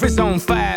roof is on fire.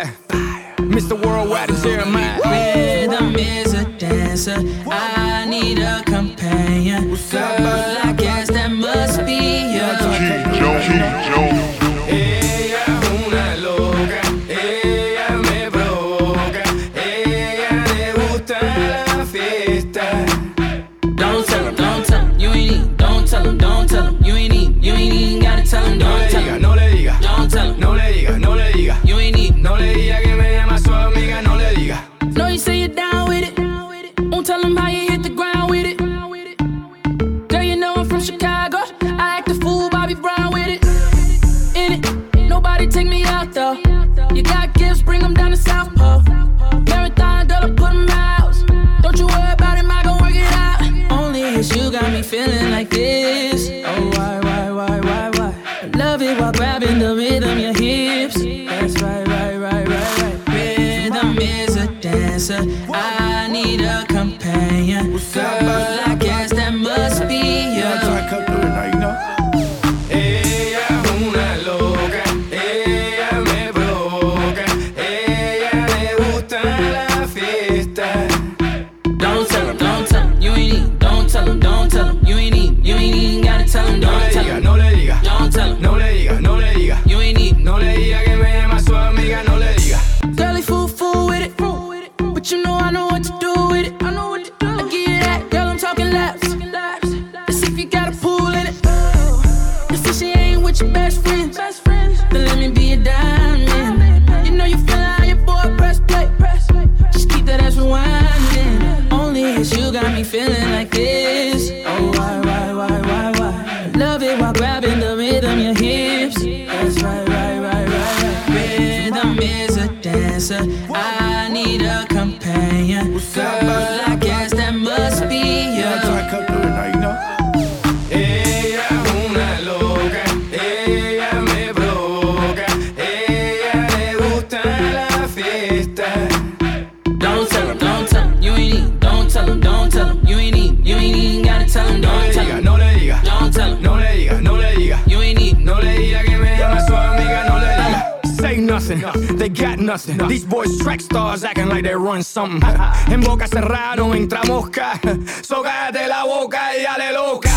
These boys track stars acting like they run something. En boca cerrada no entra mosca. So cállate la boca y dale loca.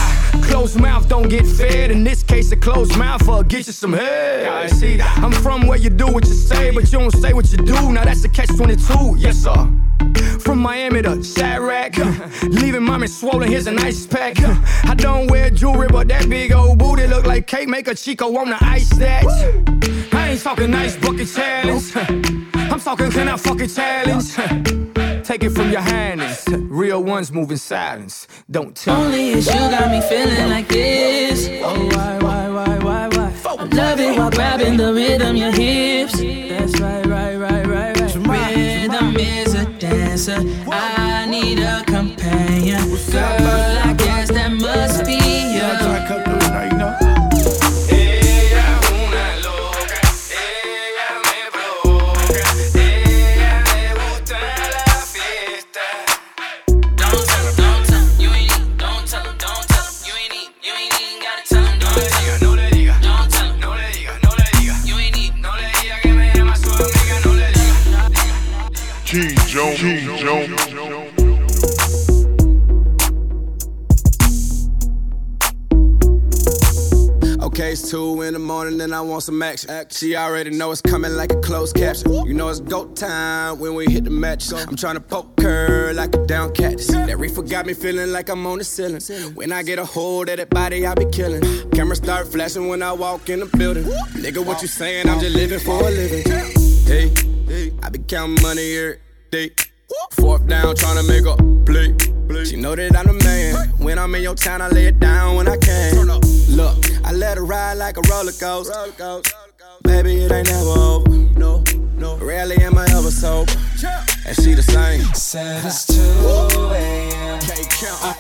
Closed mouth don't get fed. In this case, a closed mouth will get you some head. I see that. I'm from where you do what you say, but you don't say what you do. Now that's a catch 22. Yes, sir. From Miami to Chiraq, leaving mommy swollen. Here's an ice pack. I don't wear jewelry, but that big old booty look like cake. Make a Chico wanna ice that. I ain't talking nice bucket challenge. I'm talking can I fuck it challenge. Take it from your hands. Real ones move in silence. Don't tell me. Only it's you got me feeling like this. Oh, why, why, why, why, why? I love it while grabbing the rhythm, your hips. That's right, right, right, right, right. Rhythm is a dancer. I need a companion. Girl, I want some action. She already know it's coming like a closed caption. You know it's go time when we hit the match. I'm trying to poke her like a down cactus. That reefer got me feeling like I'm on the ceiling. When I get a hold of that body, I be killing. Camera start flashing when I walk in the building. Nigga, what you saying? I'm just living for a living. Hey, I be counting money every day. Fourth down, trying to make a play. She know that I'm the man. When I'm in your town, I lay it down when I can. Look, I let her ride like a roller coaster. Baby, it ain't never over. No, no. Rarely am I ever sober. And she the same. Said it's 2 a.m. Can't count.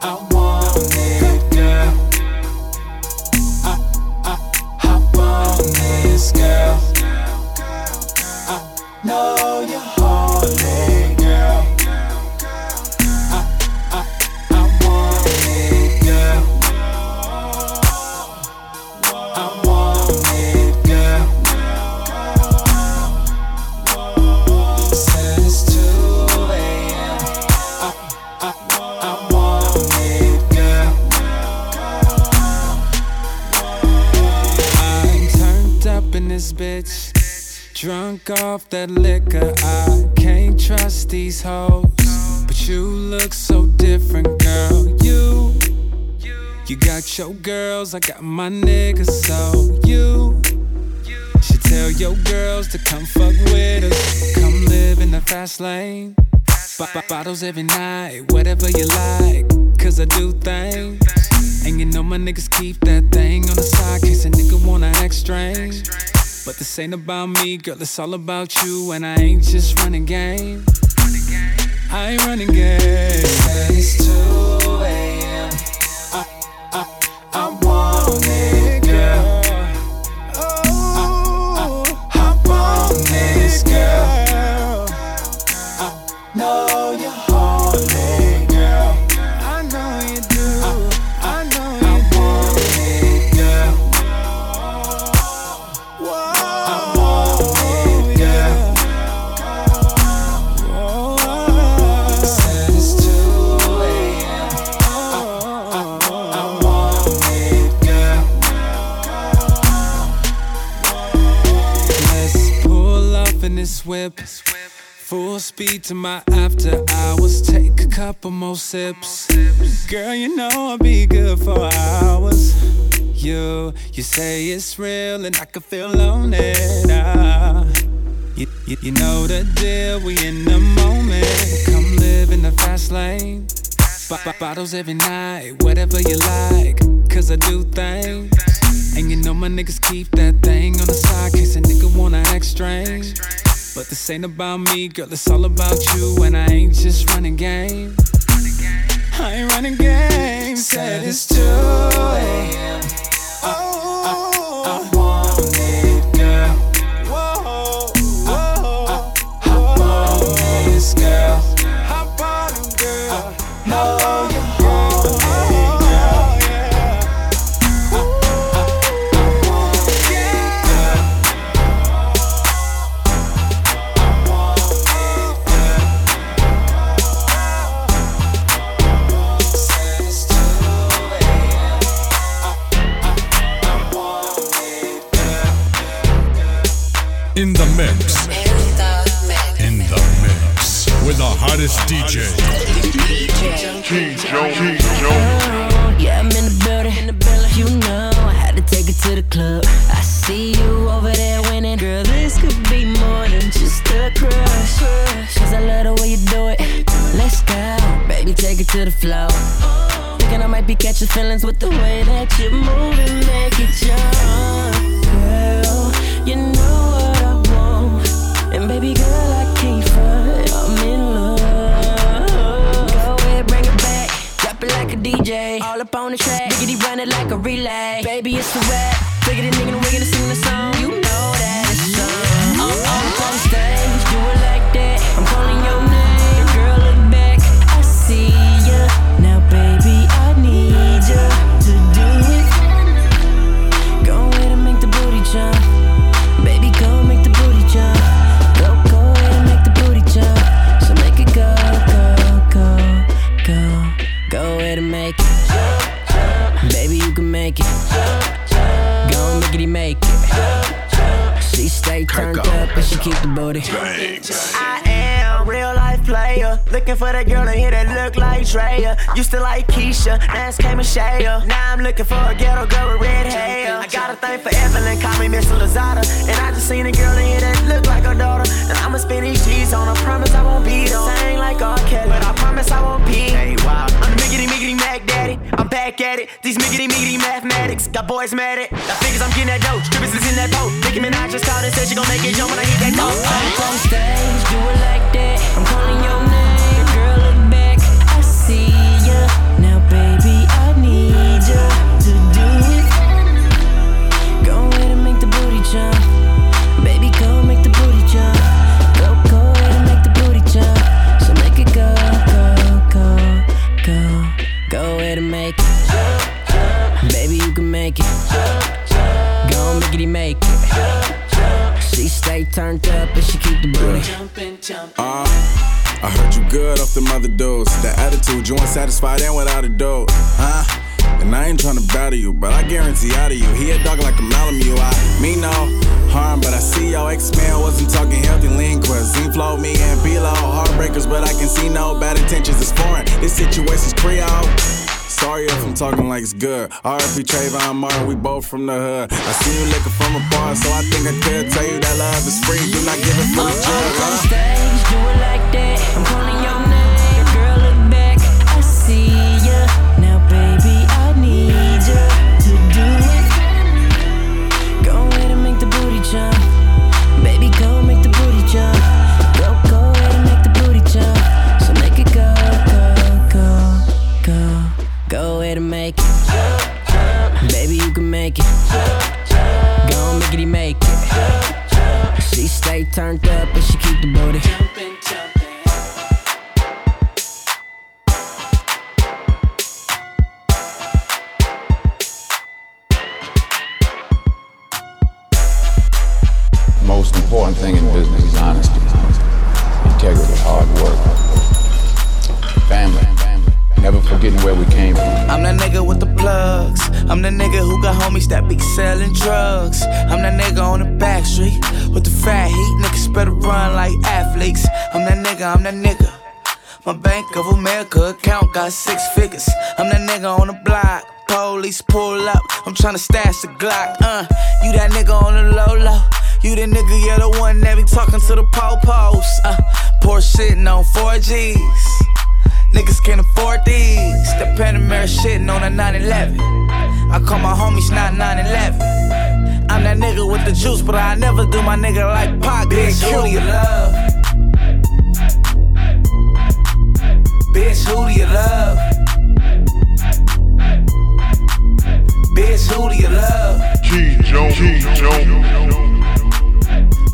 I want it, girl. I, I, hop on this, girl. I know you're horny, Drunk off that liquor, I can't trust these hoes. But you look so different, girl. You, you got your girls, I got my niggas, so you should tell your girls to come fuck with us. Come live in the fast lane. B- b- bottles every night, whatever you like. Cause I do things. And you know my niggas keep that thing on the side, case a nigga wanna act strange. But this ain't about me, girl, it's all about you. And I ain't just running game. I ain't running game. It's 2 whip. Full speed to my after hours. Take a couple more sips. Girl, you know I'll be good for hours. You, you say it's real and I can feel on it. Ah. You, you, you know the deal, we in the moment. Come live in the fast lane. B- b- bottles every night, whatever you like. Cause I do things. And you know my niggas keep that thing on the side, case a nigga wanna act strange. But this ain't about me, girl, it's all about you. And I ain't just running game. I ain't running game. Said it's 2 a.m. Keisha, came and Shaya. Now I'm looking for a ghetto girl with red hair. I got a thing for Evelyn, call me Miss Lozada. And I just seen a girl in here that look like her daughter. And I'ma spend these G's on her. Promise I won't beat on. Sing like R. Kelly, but I promise I won't pee. Hey, wow. I'm the miggity miggity Mac Daddy. I'm back at it. These miggity miggity mathematics got boys mad at. I figures I'm getting that dope. Strippers is in that boat. Nicki Minaj just called and said she gon' make it jump when I hit that note. I'm on stage, do it like that. I'm calling your name, Make it. She stay turned up and she keep the booty. Uh, I heard you good off the mother dose. That attitude, you ain't satisfied and without a dope. Huh? And I ain't to battle you, but I guarantee out of you, he a dog like a Malamute. I mean no harm, but I see your ex-man wasn't talking healthy lean cuisine flow me and below heartbreakers, but I can see no bad intentions. It's foreign. This situation's Creole. Sorry if I'm talking like it's good. RP Trayvon Martin, we both from the hood. I see you looking from a bar, so I think I could tell you that love is free. Do not give it free. Uh, stage, do it like that. I'm calling make it. Go on, make it, make it. She stay turned up and she keep the booty. Most important thing in business is honesty, integrity, hard work, family. Never forgetting where we came from. I'm that nigga with the plugs. I'm the nigga who got homies that be selling drugs. I'm that nigga on the back street with the fat heat. Niggas better run like athletes. I'm that nigga, I'm that nigga. My Bank of America account got six figures. I'm that nigga on the block. Police pull up. I'm tryna stash the Glock. Uh, you that nigga on the low low. You the nigga, yeah, the one that be talking to the po-pos. Uh, poor shitting on 4Gs. Niggas can't afford these. The Panamera shitting on a 911. I call my homies not 911. I'm that nigga with the juice, but I never do my nigga like Pac. Bitch, who do you love? Bitch, who do you love? Bitch, who do you love? G. Jones. G. Jones.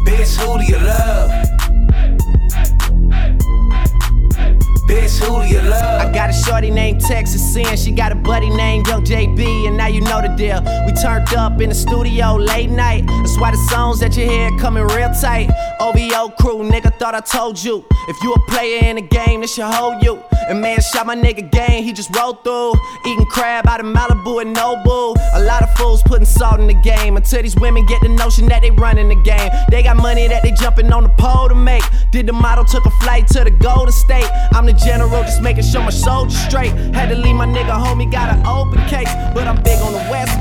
Bitch, who do you love? Bitch, who do you love? I got a shorty named Texas Sin. She got a buddy named Young JB, and now you know the deal. We turned up in the studio late night. That's why the songs that you hear coming real tight. OVO crew, nigga, thought I told you. If you a player in the game, this should hold you. And man, shot my nigga game, he just rolled through. Eating crab out of Malibu and Nobu. A lot of fools putting salt in the game until these women get the notion that they running the game. They got money that they jumping on the pole to make. Did the model, took a flight to the Golden State. I'm the general, just making sure my soldiers straight. Had to leave my nigga homie, got an open case. But I'm big on the west,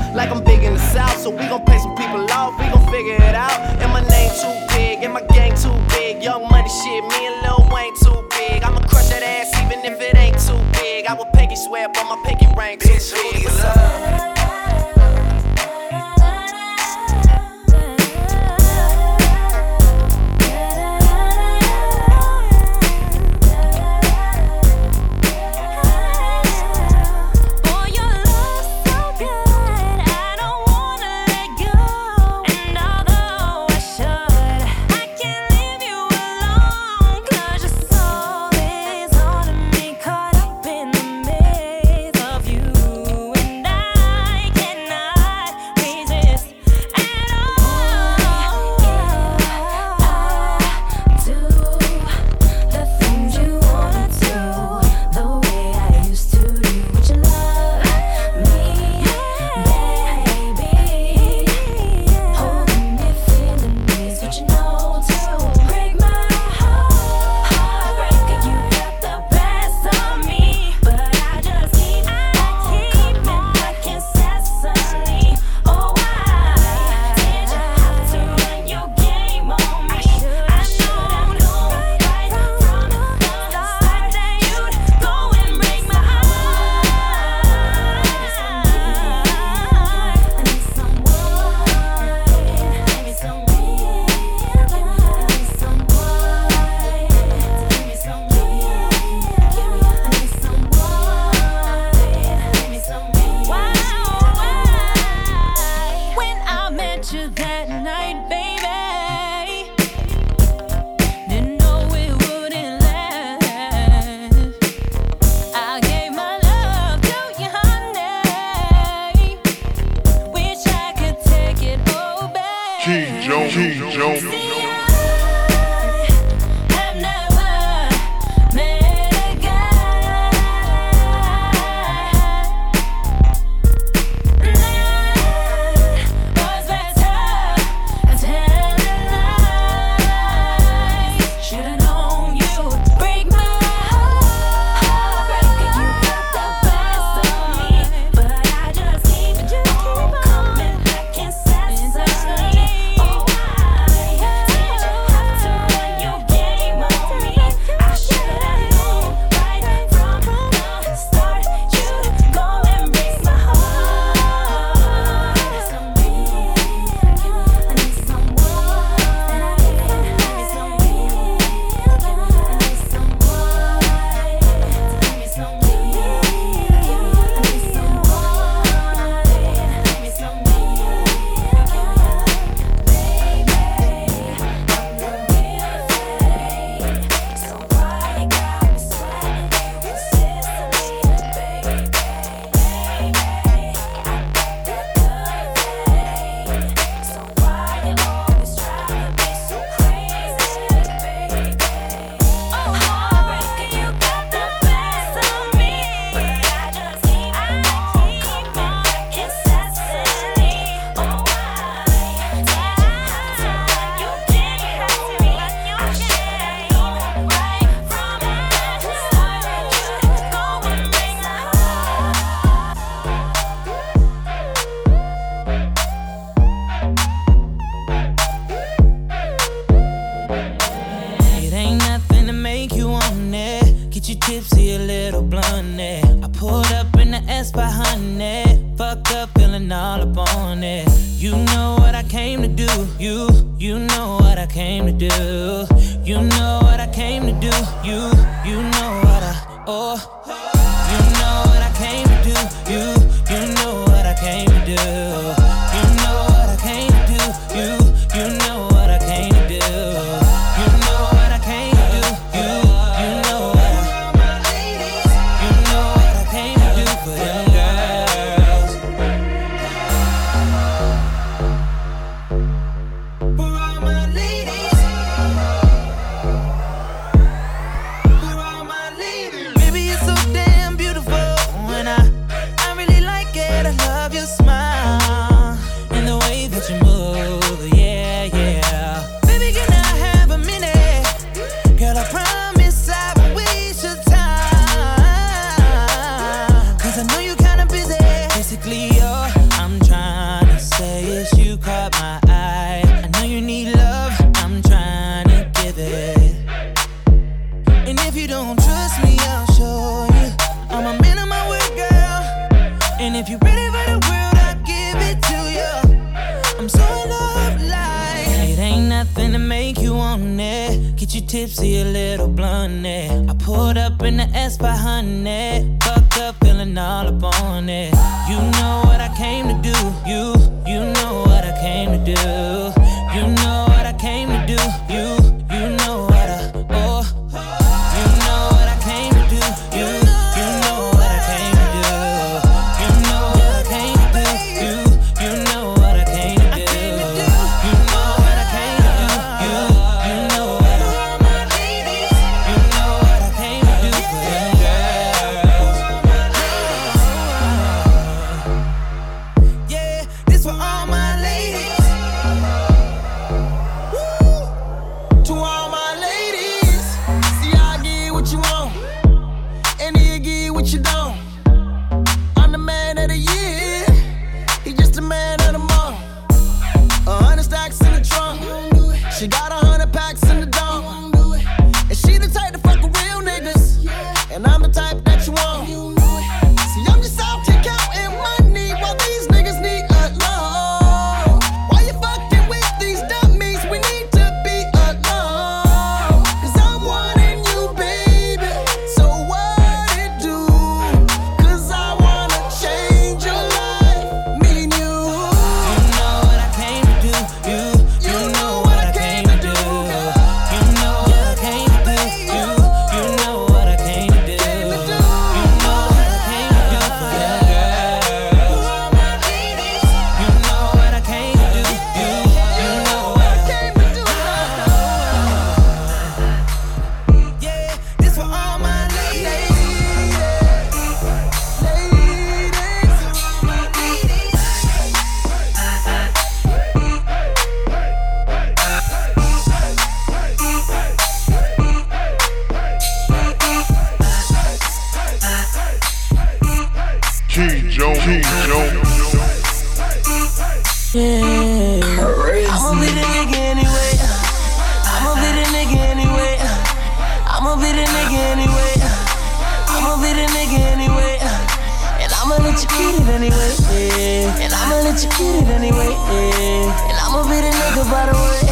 you get it anyway. And I'ma be the nigga by the way.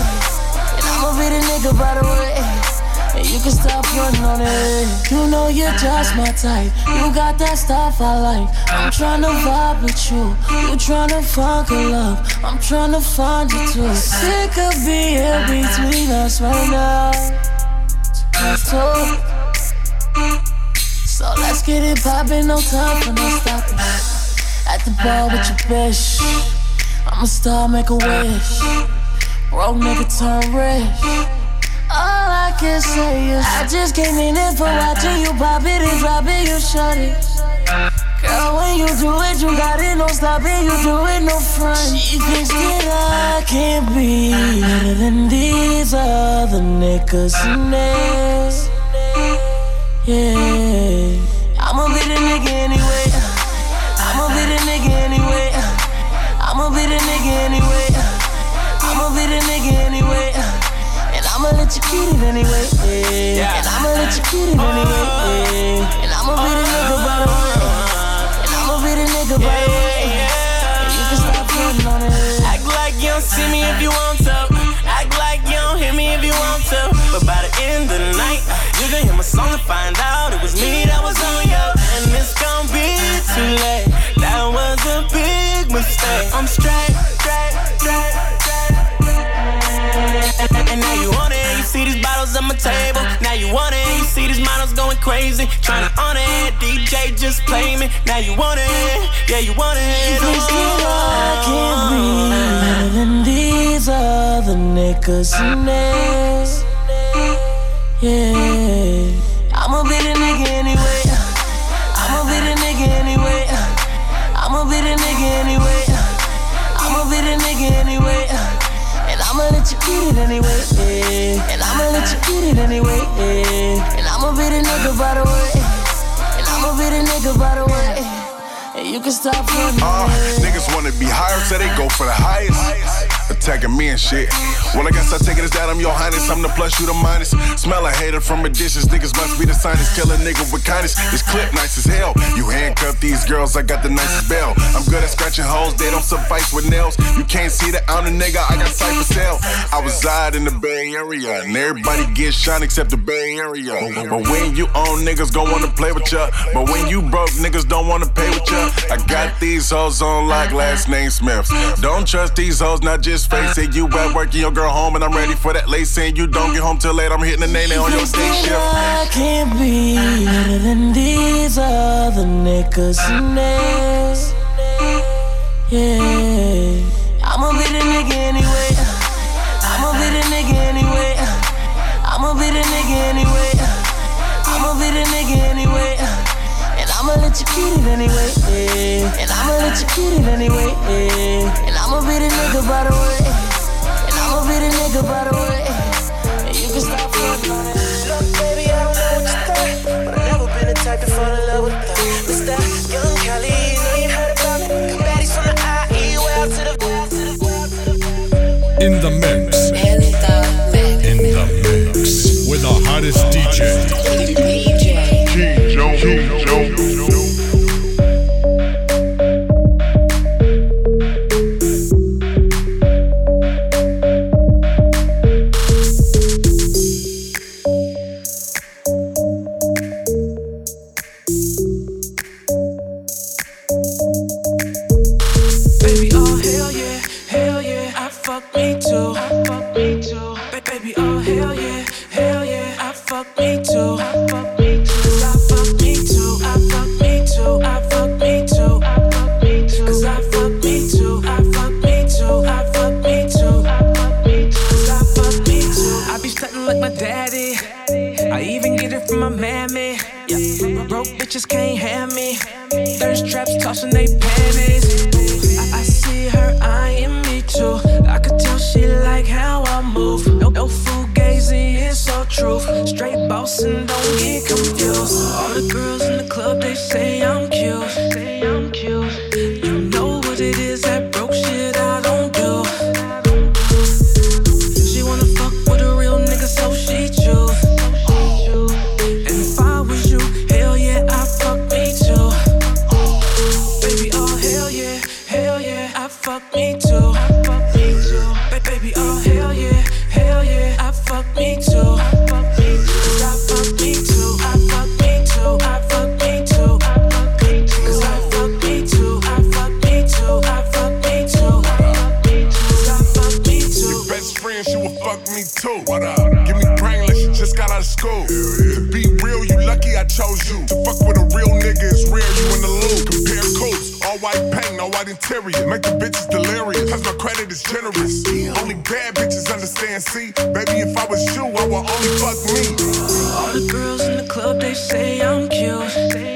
And I'ma be the nigga by the way. And you can stop running on it. You know you're just my type. You got that stuff I like. I'm tryna vibe with you. You tryna fuck a love. I'm tryna find you too. Sick of being between us right now. So, so let's get it poppin', no time for no stopping the with your bitch. I'm a star, make a wish. Broke nigga turn rich. All I can say is I just came in here for watching you pop it and drop it, you shut it. Girl, when you do it, you got it, no stopping, you do it, no front. She thinks that I can't be better than these other niggas and this. Yeah, I'ma be the nigga anyway. let you get it anyway. And I'ma let you get it anyway. And I'ma be the nigga by the way. And I'ma be the nigga by the way. You can stop putting on it. Act like you don't see me if you want to. Act like you don't hear me if you want to. But by the end of the night, you can hear my song and find out it was me that was on you. And it's gonna be too late. That was a big mistake. I'm straight, straight, straight. Bottles on my table. Now you want it, you see these models going crazy. Tryna on it, DJ just play me. Now you want it, yeah, you want it. Can't be better than these other niggas this. Yeah, I'ma be the nigga anyway. I'ma be the nigga anyway. I'ma be the nigga anyway. I'ma be the nigga anyway. And I'ma let you eat it anyway. And I'ma let you eat it anyway. And I'ma be the nigga by the way. And I'ma be the nigga by the way. And you can stop fronting. Uh, niggas wanna be higher, so they go for the highest. Attacking me and shit. Well, I guess I take it as that I'm your highness. I'm the plus, you the minus. Smell a hater from a distance. Niggas must be the sinus. Kill a nigga with kindness. This clip nice as hell. You handcuff these girls, I got the nicest bell. I'm good at scratching holes, they don't suffice with nails. You can't see that I'm the nigga, I got sight for sale. I reside in the Bay Area, and everybody gets shine except the Bay Area. But when you own niggas, gon' wanna play with ya. But when you broke, niggas don't wanna pay with ya. I got these hoes on like last name Smiths. Don't trust these hoes, not just face it. You at work and your girl home, and I'm ready for that lace. And you don't get home till late, I'm hitting the nail on your shift. I can't be better than these other niggas this. Yeah, I'ma be the nigga anyway. I'ma be the nigga anyway. I'ma be the nigga anyway. I'ma be the nigga anyway. And I'ma let you eat it anyway. And I'ma let you eat it anyway. And I'ma be the nigga by the way. Be the nigga by the way. And you can stop fronting. Look, baby, I don't know what you think, but I've never been the type to fall in love with that. Young Cali, you know you heard about me. From the IE, way out to the In the mix. In the mix. With the hottest DJ. Is generous. Only bad bitches understand, see? Baby, if I was you, I would only fuck me. All the girls in the club, they. Say I'm cute.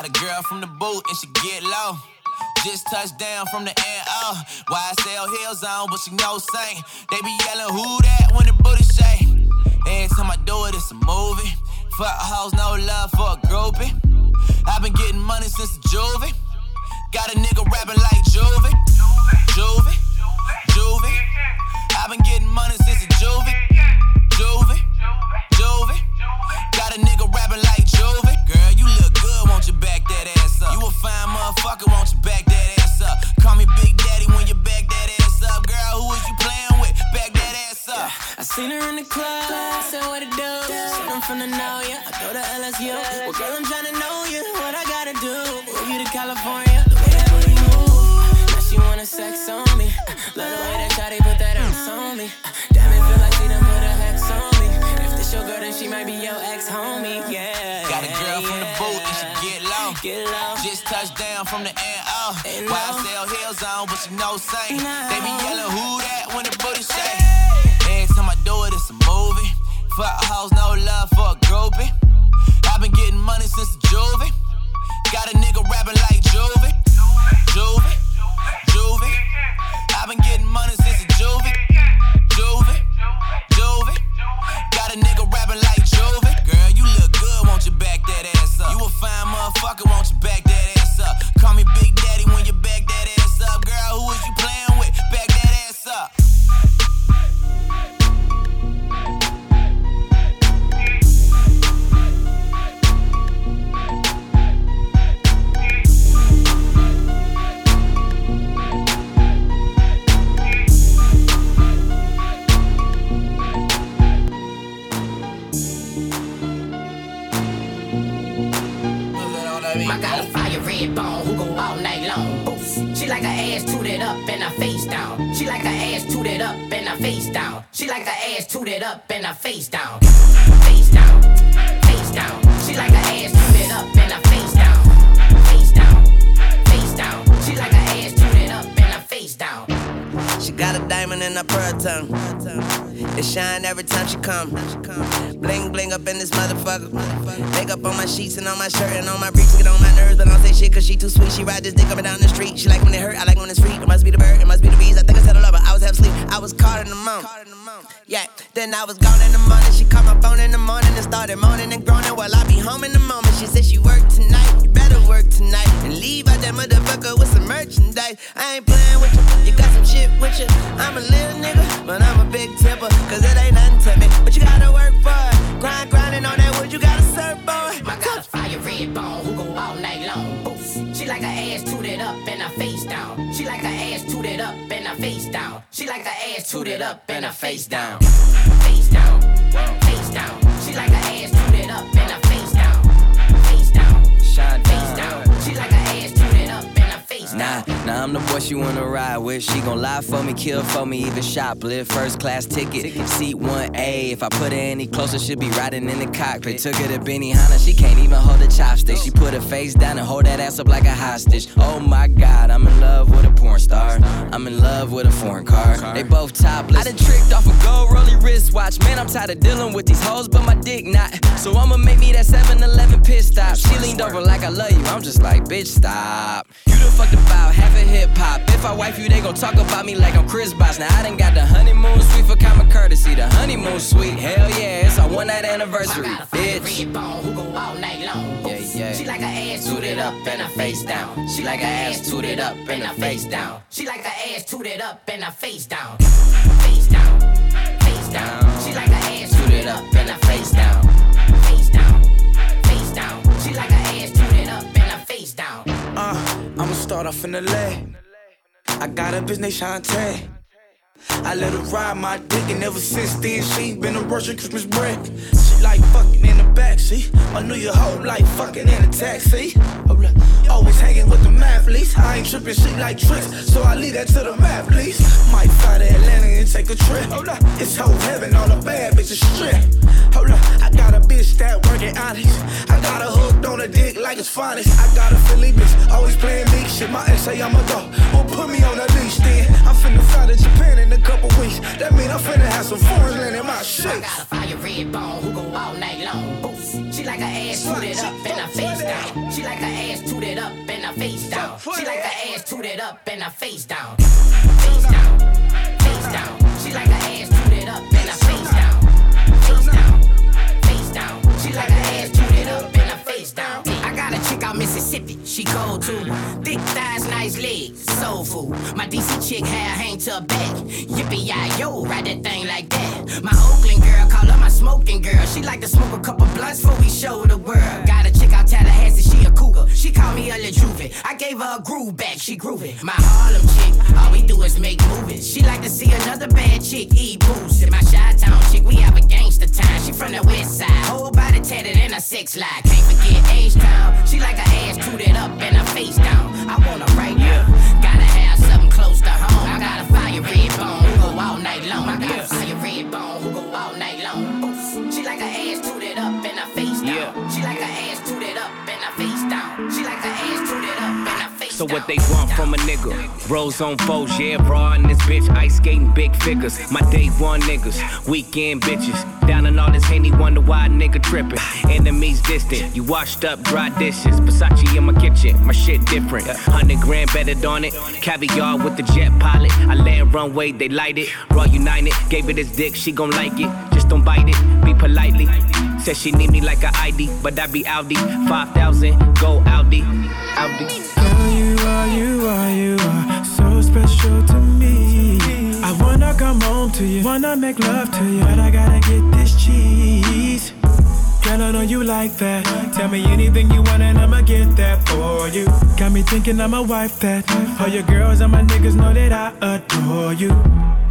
Got a girl from the boot and she get low. Just touched down from the NO. Oh. YSL Hill Zone, but she no saint. They be yelling, who that when the booty say? Every time I do it, it's a movie. Fuck hoes, no love for a groupie. I've been getting money since the juvie. Got a nigga rapping like Juvie. Juvie. Juvie. I've been getting money since the juvie. Juvie. Juvie. Got a nigga rapping like Juvie. Girl, you back that ass up? You a fine motherfucker, won't you back that ass up? Call me Big Daddy when you back that ass up. Girl, who is you playing with? Back that ass up. I seen her in the club, I said what it do. Said I'm from the know, yeah. I go to LSU. Well, girl, I'm tryna know you. What I gotta do? Move you to California. The way that move. Now she wanna sex on me. Love the way that Shawty put that ass on me. Damn, it feel like she done put a hex on me. If this your girl, then she might be your ex homie. Yeah. Get low. Just touched down from the NO. YSL Hill Zone, but she no saint. They be yelling, who that when the booty say? Every time I do it, it's a movie. Fuck hoes, no love for a groupie. I've been getting money since the juvie. Got a nigga rapping like Juvie. Juvie. Juvie. I've been getting money since I'm the boy she wanna ride with. She gon' lie for me, kill for me, even shoplift. First class ticket, seat 1A. If I put her any closer, she'll be riding in the cockpit. Took her to Benihana, she can't even hold a chopstick. She put her face down and hold that ass up like a hostage. Oh my god, I'm in love with a porn star. I'm in love with a foreign car. They both topless. I done tricked off a gold rolly wristwatch. Man, I'm tired of dealing with these hoes, but my dick not. So I'ma make me that 7 Eleven pit stop. She leaned over like I love you. I'm just like, bitch, stop. You done fucked about half a hip hop. If I wife you, they gon' talk about me like I'm Chris Bosh. Now I done got the honeymoon suite for common courtesy. The honeymoon suite, hell yeah, it's our one night anniversary, bitch. red bone who go all night long. Yeah, yeah. She like her ass tooted up and her face down. She like her ass tooted up and her face down. She like her ass tooted up and her face down. Face down. Face down. She like her ass tooted up and her face down. Start off in the lay. I got a business Shantae. I let her ride my dick, and ever since then, she been a Russian Christmas break. She like fucking in the backseat. I knew your whole life fucking in a taxi. Always hanging with the mathletes. I ain't tripping, she like tricks, so I leave that to the mathletes. Might fly to Atlanta and take a trip. Hold. It's whole heaven, all the bad bitches strip. Hold up. I got a bitch that working honest. I got her hooked on a dick like it's finest. I got a Philly bitch, always playing me shit. My ex I'm a dog. Well, put me on the leash then. I'm finna fly to Japan in a couple weeks. That mean I'm finna have some foreign land in my shit. I got a fire red bone who go all night long. Boost. She like her ass tooted up and her face down. She like her ass tooted up and her face down. She like her ass tooted up and her face down. Face down. Face down. She like her ass to back. Yippee yi yo, ride that thing like that. My Oakland girl call her my smoking girl. She like to smoke a couple blunts before we show the world. Got a chick out Tallahassee, she a cougar. She call me a Juve. I gave her a groove back, she groovy. My Harlem chick, all we do is make movies. She like to see another bad chick eat booze. And my Chi Town chick, we have a gangster time. She from the west side, whole body tatted and a sex lie. Can't forget H Town. She like her ass tooted up and her face down. I want her right now. So what they want from a nigga? Rose on foes, yeah, raw in this bitch. Ice skating big figures. My day one niggas, weekend bitches. Down in all this Henny, wonder why a nigga tripping. Enemies distant, you washed up dry dishes. Versace in my kitchen, my shit different. Hundred grand betted on it. Caviar with the jet pilot. I land runway, they light it. Raw United, gave it his dick, she gon' like it. Just don't bite it, be politely. Said she need me like a ID, but I be Audi. 5,000, go Audi. Audi. Are, you are, you are so special to me. I wanna come home to you, wanna make love to you, but I gotta get this cheese. Girl, I know you like that. Tell me anything you want and I'ma get that for you. Got me thinking I'ma wife that. All your girls and my niggas know that I adore you.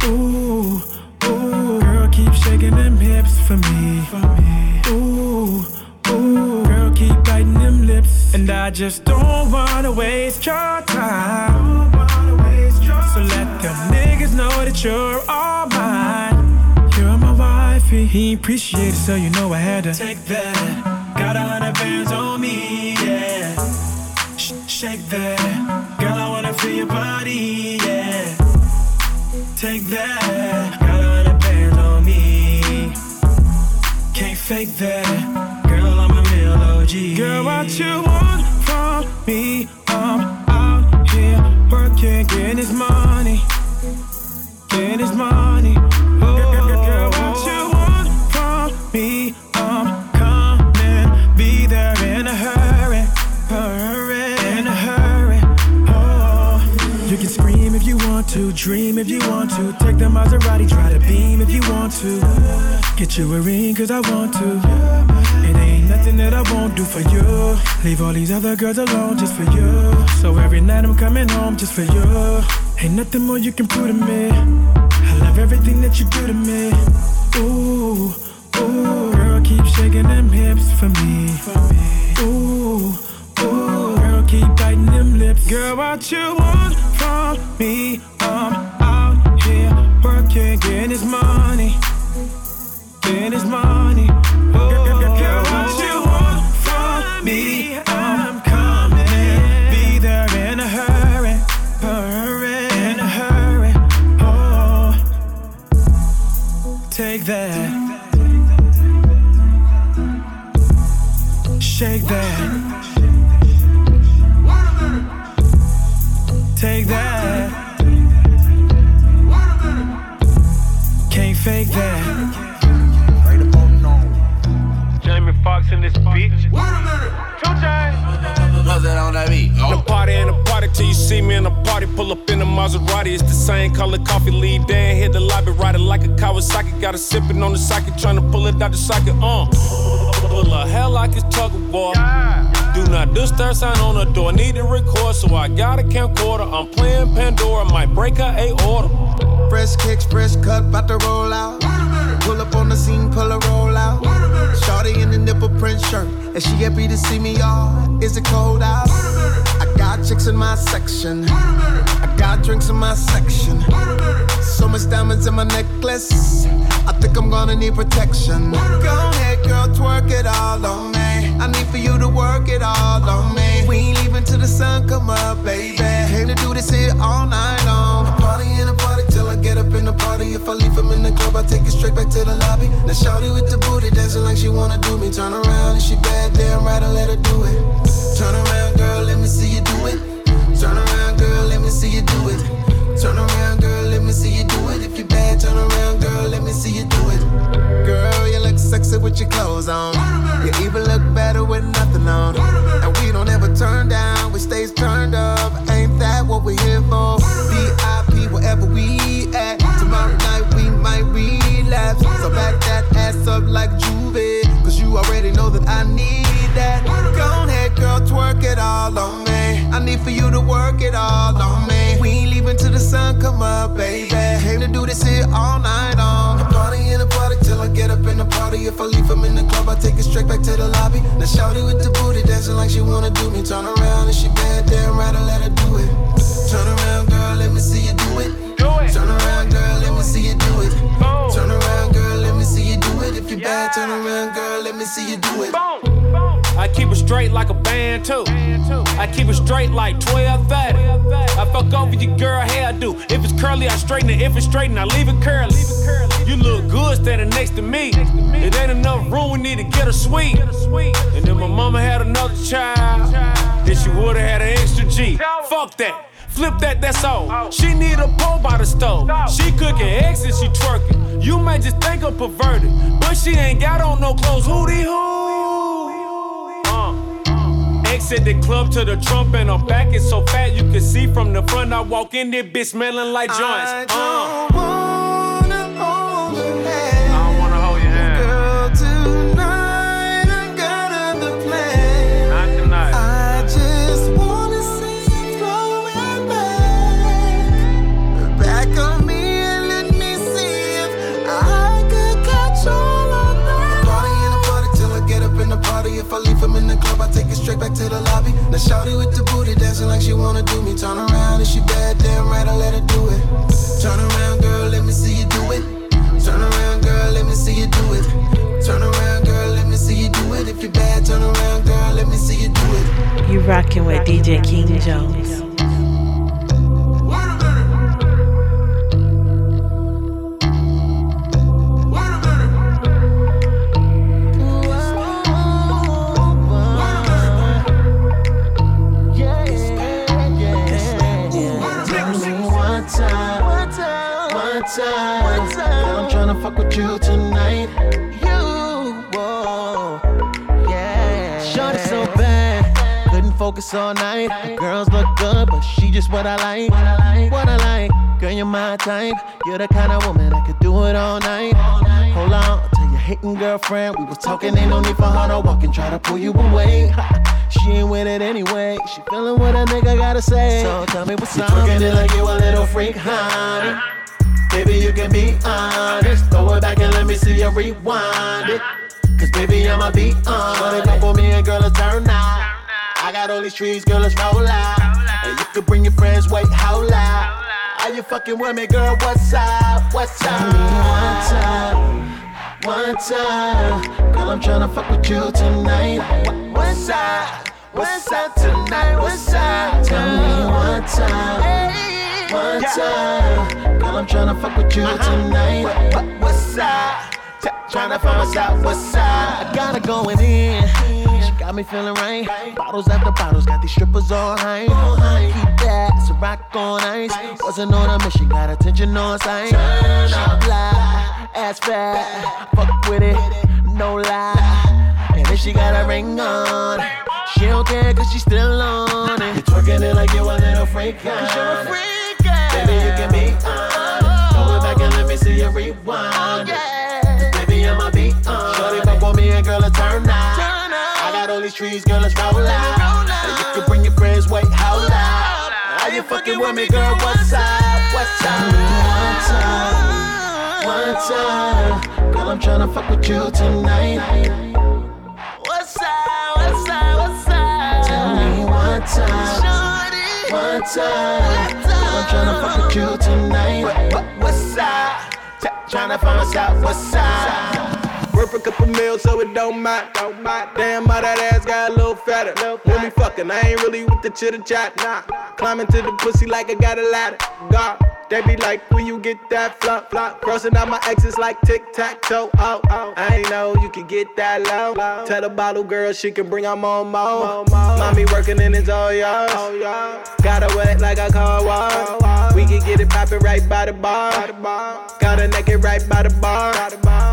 Ooh, ooh, girl, keep shaking them hips for me. Ooh, girl, keep biting them lips. And I just don't wanna waste your time. So let them niggas know that you're all mine. You're my wifey. He appreciate it, so you know I had to take that. Got a hundred bands on me, yeah. Sh- shake that, girl. I wanna feel your body, yeah. Take that, got a hundred bands on me. Can't fake that, OG. Girl, what you want from me? I'm out here working, getting this money, getting this money. Oh, girl, what you want from me? I'm coming, be there in a hurry, hurry, in a hurry. Oh, you can scream if you want to, dream if you want to, take the Maserati, try to beam if you want to. Get you a ring cause I want to. Nothing that I won't do for you. Leave all these other girls alone just for you. So every night I'm coming home just for you. Ain't nothing more you can prove to me. I love everything that you do to me. Ooh, ooh, girl, keep shaking them hips for me. Ooh, ooh, girl, keep biting them lips. Girl, what you want from me? I'm out here working, getting this money, getting this money. Shake Jamie Foxx in this bitch. 2 Chainz. What's that on that beat? The party and the party till you see me in the party. Pull up in a Maserati, it's the same color coffee. Lead down, hit the lobby, ride it like a Kawasaki. Got a sippin' on the socket, tryna pull it out the socket. Uh, pull a hell like it's tug of war. Do Do not disturb sign on the door. Need to record, so I got a camcorder. I'm playing Pandora, might break her a order. Fresh kicks, fresh cut, bout to roll out. Pull up on the scene, pull a roll out. Shorty in the nipple print shirt, and she happy to see me, y'all. Is it cold out? I got chicks in my section. I got drinks in my section. So much diamonds in my necklace. I think I'm gonna need protection. Go ahead, girl, twerk it all on me. I need for you to work it all on me. We ain't leaving till the sun come up, baby. Came to do this here all night long. Get up in the party. If I leave him in the club, I take it straight back to the lobby. Now shawty with the booty dancing like she wanna do me. Turn around and she bad, damn right, I let her do it. Turn around, girl, let me see you do it. Turn around, girl, let me see you do it. Turn around, girl, let me see you do it. If you bad, turn around, girl, let me see you do it. Girl, you look sexy with your clothes on. You even look better with nothing on. And we don't ever turn down, we stays turned up. Ain't that what we're here for? VIP, wherever we Back that ass up like Juve. Cause you already know that I need that. Go ahead, girl, twerk it all on me. I need for you to work it all on me. We ain't leaving till the sun come up, baby. Came to do this here all night long. A party and a party till I get up in the party. If I leave him in the club, I take it straight back to the lobby. Now shawty with the booty dancing like she wanna do me. Turn around and she bad, damn right, I let her do it. Turn around, girl, let me see you do it. See you do it. I keep it straight like a band too. I keep it straight like 12 30. I fuck over your girl hairdo. If it's curly, I straighten it. If it's straightened, I leave it curly. You look good standing next to me. It ain't enough room, we need to get a suite. And if my mama had another child, then she would've had an extra G. Fuck that. Flip that, that's all. She need a pole by the stove. She cooking eggs and she twerking. You might just think I'm perverted, but she ain't got on no clothes. Hootie hoo. Uh. Exit the club to the trump and her back is so fat you can see from the front. I walk in there, bitch smelling like joints. Uh. To the lobby. Now shawty with the booty dancing like she wanna do me. Turn around and she bad, damn right, I let her do it. Turn around, girl, let me see you do it. Turn around, girl, let me see you do it. Turn around, girl, let me see you do it. If you're bad, turn around, girl, let me see you do it. You rocking with DJ King Jones. Fuck with you tonight. You, whoa, yeah. Shorty so bad, couldn't focus all night. The girls look good, but she just what I like. What I like, what I like. Girl, you're my type. You're the kind of woman I could do it all night. Hold on, tell your hating girlfriend we was talking. Ain't no need for her to walk and try to pull you away. She ain't with it anyway. She feeling what a nigga gotta say. So tell me what's up. You up. twerking it like you a little freak, honey. Baby, you can be honest. Throw it back and let me see you rewind it. Cause baby, I'ma be on. Shorty come for me and girl, let's turn out. I got all these trees, girl, let's roll out. And you can bring your friends, wait, how loud? Are you fucking with me, girl? What's up? What's up? One time, one time. Girl, I'm tryna fuck with you tonight. What's up? What's up tonight? What's up? Tell me one time, one time. Girl, I'm tryna fuck with you uh-huh. tonight. What- what- What's up? T- Tryna find what's up, what's up? I got her going in. She got me feeling right. Bottles after bottles, got these strippers all high. Keep that, it's a rock on ice. Wasn't on a mission, got attention on sight. She fly, ass fat, fuck with it, no lie. And if she got a ring on, she don't care cause she still on it. You twerking it like you a little freak, Cause you're a freak, Baby, you can be honest. Throw it back and let me see you rewind. baby, I'ma be on. Shorty fuck on me and girl, it's turn out. I got all these trees, girl, let's roll out. And you can bring your friends, wait, hold out. Are you fucking with me, girl? What's up? What's up? One time, one time, girl, I'm tryna fuck with you tonight. What's up? What's up? What's up? Tell me one time, one time, I'm tryna fuck with you tonight. What, what, what's up? T- tryna find out. What's up? Worth a couple meals so it don't matter. Don't matter. Damn, how that ass got a little fatter. When we fucking, I ain't really with the chitter chat. Nah, climbing to the pussy like I got a ladder. God. They be like, when you get that flop, flop. Crossing out my exes like tic tac toe. Oh, oh. I ain't know you can get that low. Tell the bottle girl she can bring out more, more. Mommy working and it's all yours. Got her wet like a car wash. We can get it poppin' right by the bar. Got her naked right by the bar.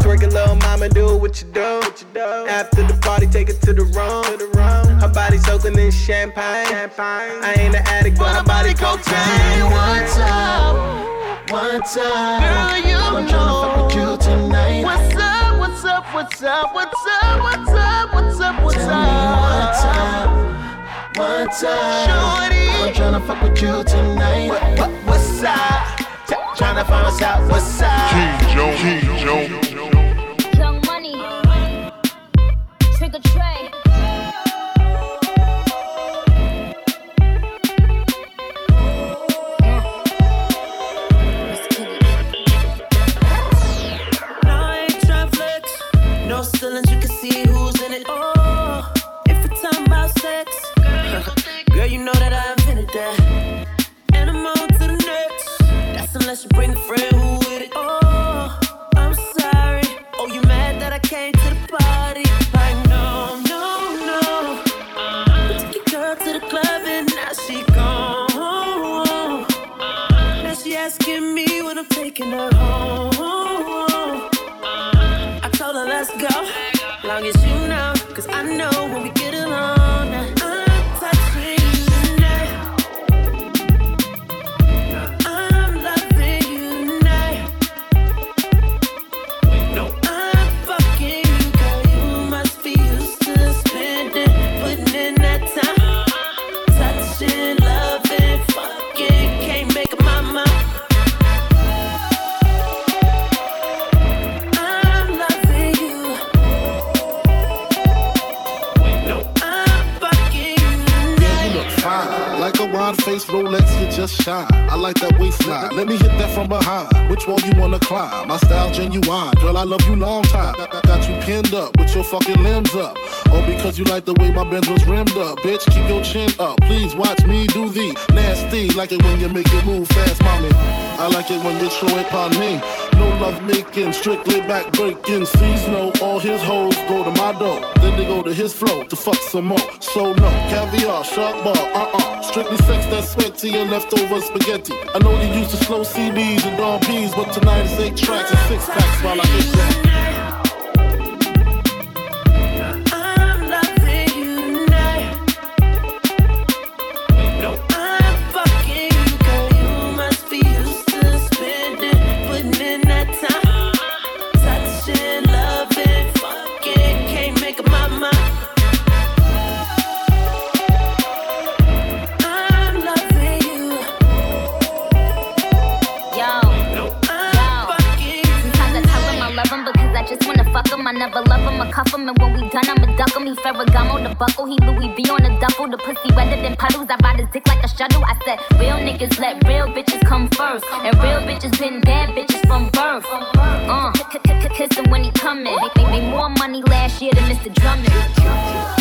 Twerk a little mama, do what you do. After the party, take it to the room. Her body soaking in champagne. I ain't an addict, but her body cocaine. One time. One time, girl, you I'm tryna fuck with you tonight. What's up? What's up? What's up? What's up? What's up? What's up? What's Tell up? me one time, one time. Shorty, I'm tryna fuck with you tonight. What, what, what's up? T- tryna find us out. What's up? King Joe, Young Money, Trigger Trey. No, know that I invented that. And I'm on to the next. That's unless you bring a friend who with it. Oh, I'm sorry. Oh, you mad that I came to the party? Like, no, no, no. But took your girl to the club and now she gone. Now she asking me when I'm taking her home. Love you long time. Got, got- got you pinned up with your fucking limbs up. You like the way my Benz was rimmed up. Bitch, keep your chin up. Please watch me do the nasty. Like it when you make it move fast, mommy. I like it when you throw it on me. No love making, strictly back breaking. No, all his hoes go to my door. Then they go to his flow to fuck some more. So no, caviar, shark bar, uh-uh. Strictly sex that's sweaty and leftover spaghetti. I know you used to slow CDs and Don P's, but tonight it's eight tracks and six packs while I hit that. Never love him or cuff him, and when we done, I'ma duck him. He Ferragamo, the buckle, he Louis V on the duffel. The pussy wetter than puddles. I ride his dick like a shuttle. I said, real niggas let real bitches come first, and real bitches been bad bitches from birth. Uh, kiss him when he coming. Make me more money last year than Mr. Drummond.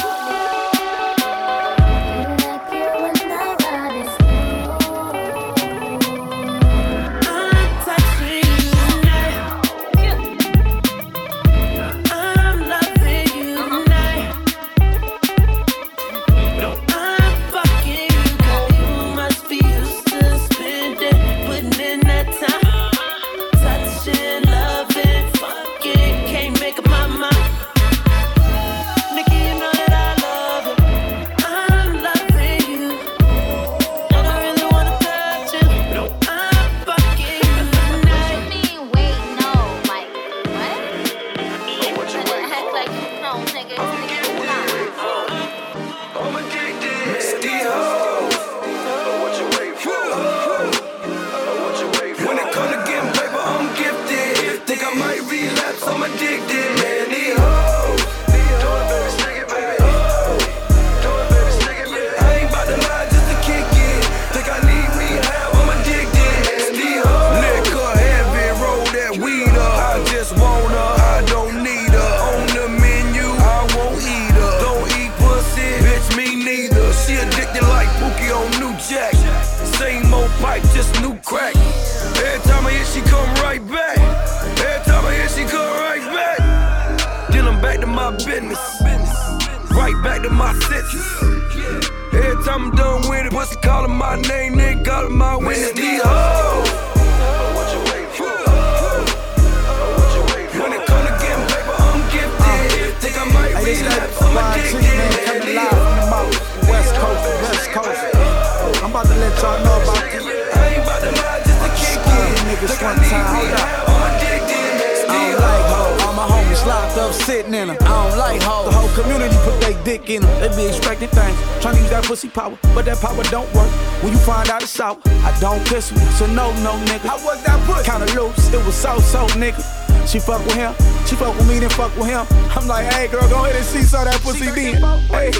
Niggas one time, hold up. I don't like hoes. All my homies locked up sitting in them. I don't like hoes. The whole community put their dick in them. They be expecting things. Trying to use that pussy power, but that power don't work. When you find out it's out, I don't piss with. So no, no, nigga. How was that pussy? Kinda loose. It was so, so, nigga. She fuck with him. She fuck with me, then fuck with him. I'm like, hey, girl, go ahead and see some that pussy then. Hey,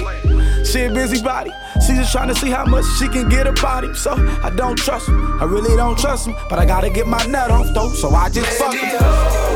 she a busybody. She just trying to see how much she can get about him. So I don't trust him. I really don't trust him. But I gotta get my nut off though. So I just fuck him.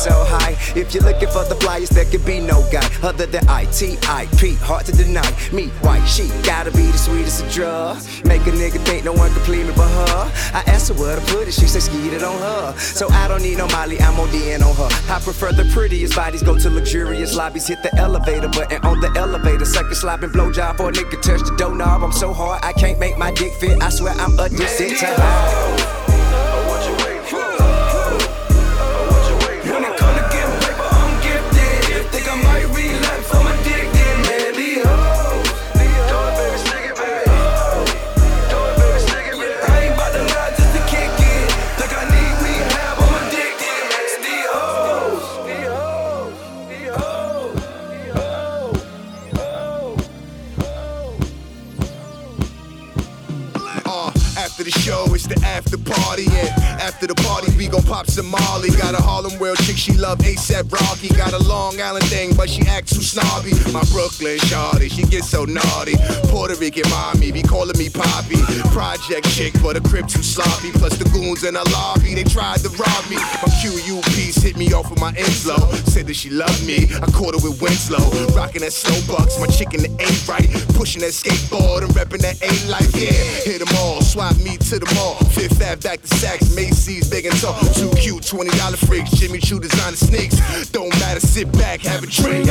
So high. If you're looking for the flyers, there could be no guy other than I-T-I-P. Hard to deny. Me, white, she gotta be the sweetest of drugs. Make a nigga think no one can please me but her. I asked her where to put it, she said skeet it on her. So I don't need no Molly, I'm on ODing on her. I prefer the prettiest bodies, go to luxurious lobbies, hit the elevator button on the elevator. Suck a slopping blowjob for a nigga touch the doorknob. I'm so hard, I can't make my dick fit. I swear I'm addicted to. We gon' pop some Molly. Got a Harlem World chick, she love ASAP Rocky. Got a Long Island thing, but she act too snobby. My Brooklyn shawty, she get so naughty. Puerto Rican mommy, be calling me Poppy. Project chick, but a crib too sloppy. Plus the goons in the lobby, they tried to rob me. My QU hit me off with my inflow. Said that she loved me, I caught her with Winslow. Rocking that slow bucks, my chicken ain't right. Pushing that skateboard and repping that A life, yeah. Hit them all, swap me to the mall. Fifth Ave back to Saks, Macy's, big Too cute, $20 freaks, Jimmy Choo designer sneaks. Don't matter, sit back, have a drink.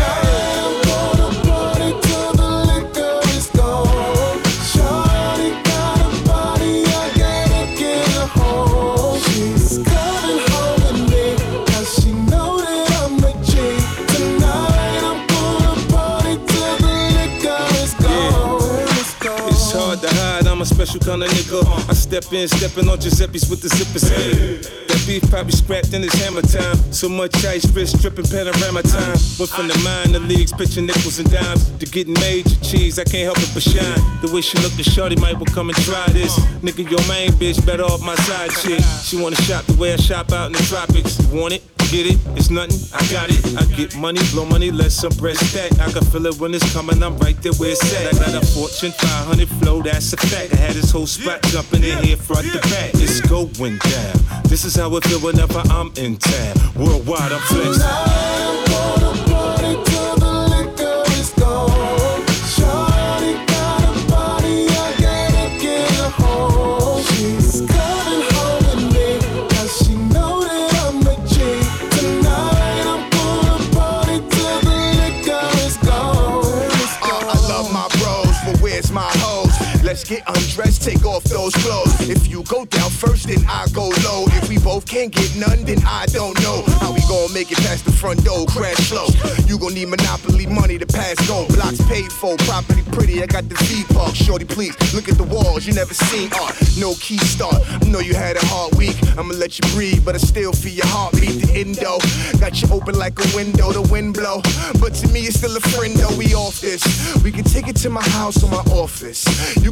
Special kind of nigga. I step in, stepping on Giuseppe's with the zippers. Hey. That beef probably scrapped in his hammer time. So much ice, wrist dripping panorama time. Went from the minor leagues, pitching nickels and dimes, to getting major cheese. I can't help it but shine. The way she lookin', shorty might well come and try this. Nigga, your main bitch better off my side chick. She wanna shop the way I shop out in the tropics. You want it? Get it? It's nothing. I got it. I get money, blow money, let some bread stack. I can feel it when it's coming. I'm right there where it's at. I got a Fortune 500 flow, that's a fact. I had this whole spot jumping in here front to back. It's going down. This is how it feel whenever I'm in town. Worldwide, I'm flexing. Where's my? Let's get undressed, take off those clothes. If you go down first, then I go low. If we both can't get none, then I don't know how we gon' make it past the front door. Crash slow. You gon' need monopoly money to pass go. Blocks paid for, property pretty. I got the V park. Shorty, please look at the walls. You never seen art. No key start. I know you had a hard week. I'ma let you breathe, but I still feel your heartbeat. The endo got you open like a window. The wind blow, but to me it's still a friend. Though we off this. We can take it to my house or my office. You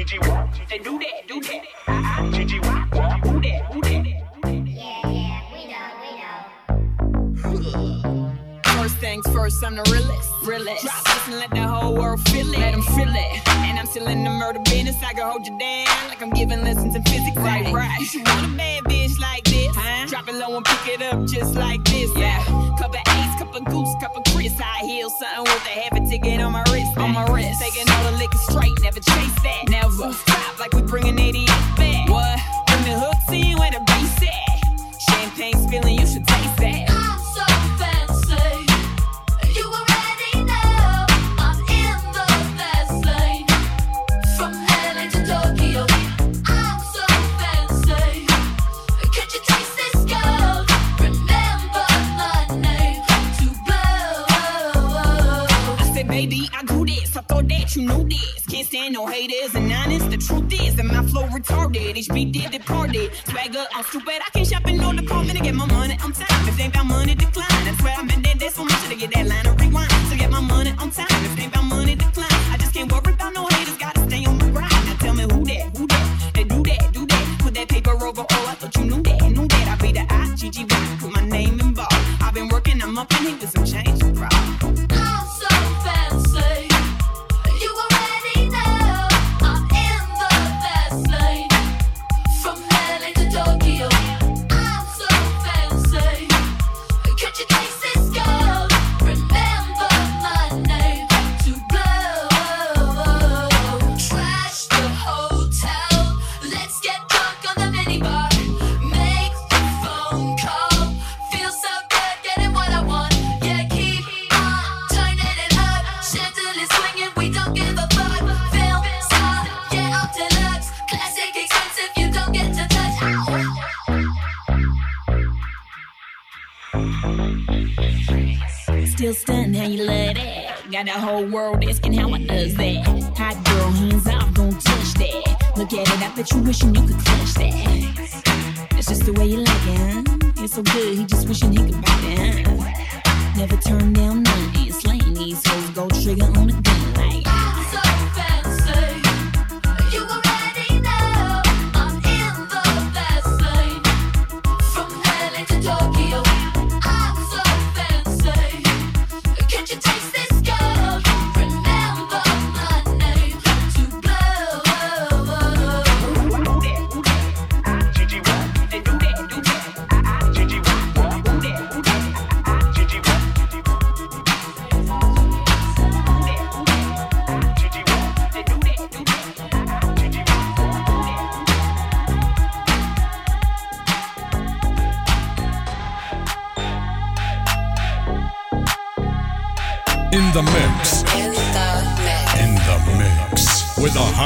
Gigi walk. They do that. Do that. Gigi walk. walk. Who that? Who that? First things first, I'm the realest. realest. Drop this and let the whole world feel it. Let them feel it. And I'm still in the murder business. I can hold you down like I'm giving lessons in physics. Right, right. You should want a bad bitch like this. Huh? Drop it low and pick it up just like this. Yeah. Cup of cup goose, cup of Chris. High heels, something with a heavy ticket on my wrist. On my wrist. Taking all the liquor straight, never chase that. Never stop like we bringing 88 back. What? Bring the hooks in where the no haters and honest. The truth is that my flow retarded. HB did departed. Swagger, I'm stupid. I can't shop in no department to get my money on time. If ain't about money, decline. I swear I'm in that debt so much to get that line of rewind. To get my money on time. If ain't about money, decline. I just can't worry about no haters. Gotta stay on my grind. Now tell me who that, who that. They do that, do that. Put that paper over. Oh, I thought you knew that, knew that. I be the I, Gigi Rock. Put my name in ball. I've been working, I'm up in here with some Got the whole world asking how I does that. Hot girl, hands off, don't touch that. Look at it, I bet you wishing you could clutch that. That's just the way you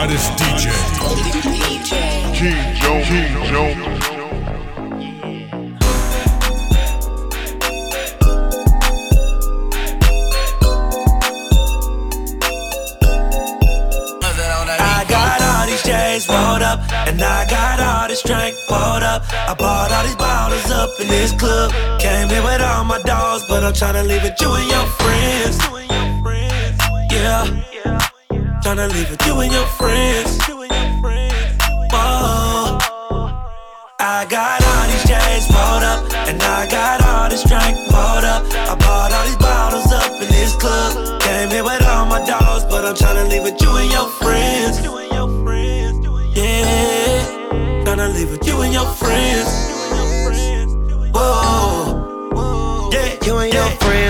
hottest DJ. King Jones. King Jones. I got all these J's rolled up, and I got all this drink poured up. I bought all these bottles up in this club. Came here with all my dogs, but I'm tryna leave it you and your friends. Yeah, tryna leave it you and your friends. Whoa. I got all these J's rolled up, and I got all this drink poured up. I bought all these bottles up in this club. Came here with all my dogs, but I'm tryna leave it you and your friends. Yeah, tryna leave it you and your friends.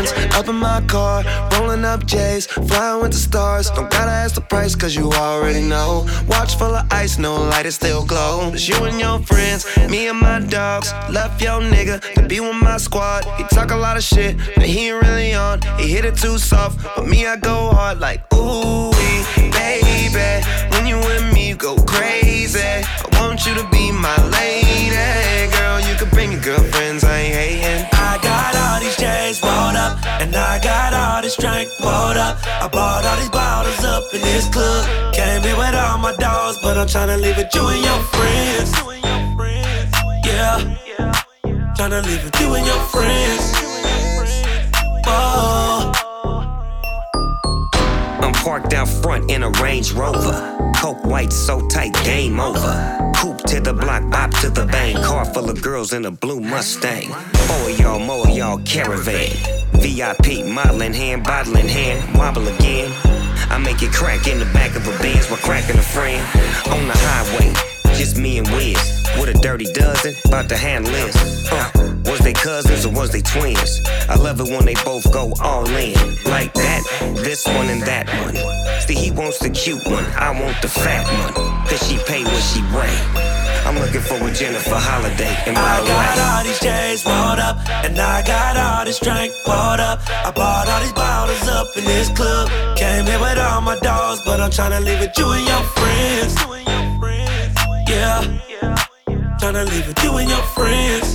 Friends. Up in my car, rolling up J's, flying with the stars. Don't gotta ask the price, cause you already know. Watch full of ice, no light, it still glow. It's you and your friends, me and my dogs. Left your nigga to be with my squad. He talk a lot of shit, but he ain't really on. He hit it too soft, but me, I go hard like, ooh, baby. When you with me, you go crazy. I want you to be my lady. Girl, you can bring your girlfriends, I ain't hating. I got all these J's rolled up, and I got all this drink rolled up. I bought all these bottles up in this club. Came here with all my dogs, but I'm tryna leave with you and your friends. Yeah, tryna leave with you and your friends. Oh. Parked out front in a Range Rover. Coke white so tight, game over. Coupe to the block, bop to the bang. Car full of girls in a blue Mustang. Four y'all, more y'all caravan. VIP, modeling hand, bottle in hand, wobble again. I make it crack in the back of a Benz while cracking a friend. On the highway, just me and Wiz. With a dirty dozen, about to handle this. Uh, was they cousins or was they twins? I love it when they both go all in. Like that, this one and that one. See, he wants the cute one, I want the fat one. Cause she pay what she weigh. I'm looking for a Jennifer Holliday in my I got life. all these J's rolled up, and I got all this drink poured up. I bought all these bottles up in this club. Came here with all my dogs, but I'm trying to leave with you and your friends. Yeah, tryna leave with you and your friends.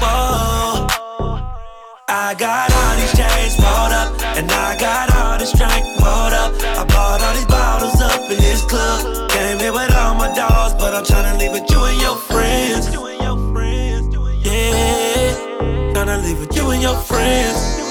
Whoa. I got all these chains rolled up, and I got all this drink rolled up. I bought all these bottles up in this club. Came here with all my dogs, but I'm tryna leave with you and your friends. Yeah, tryna leave with you and your friends.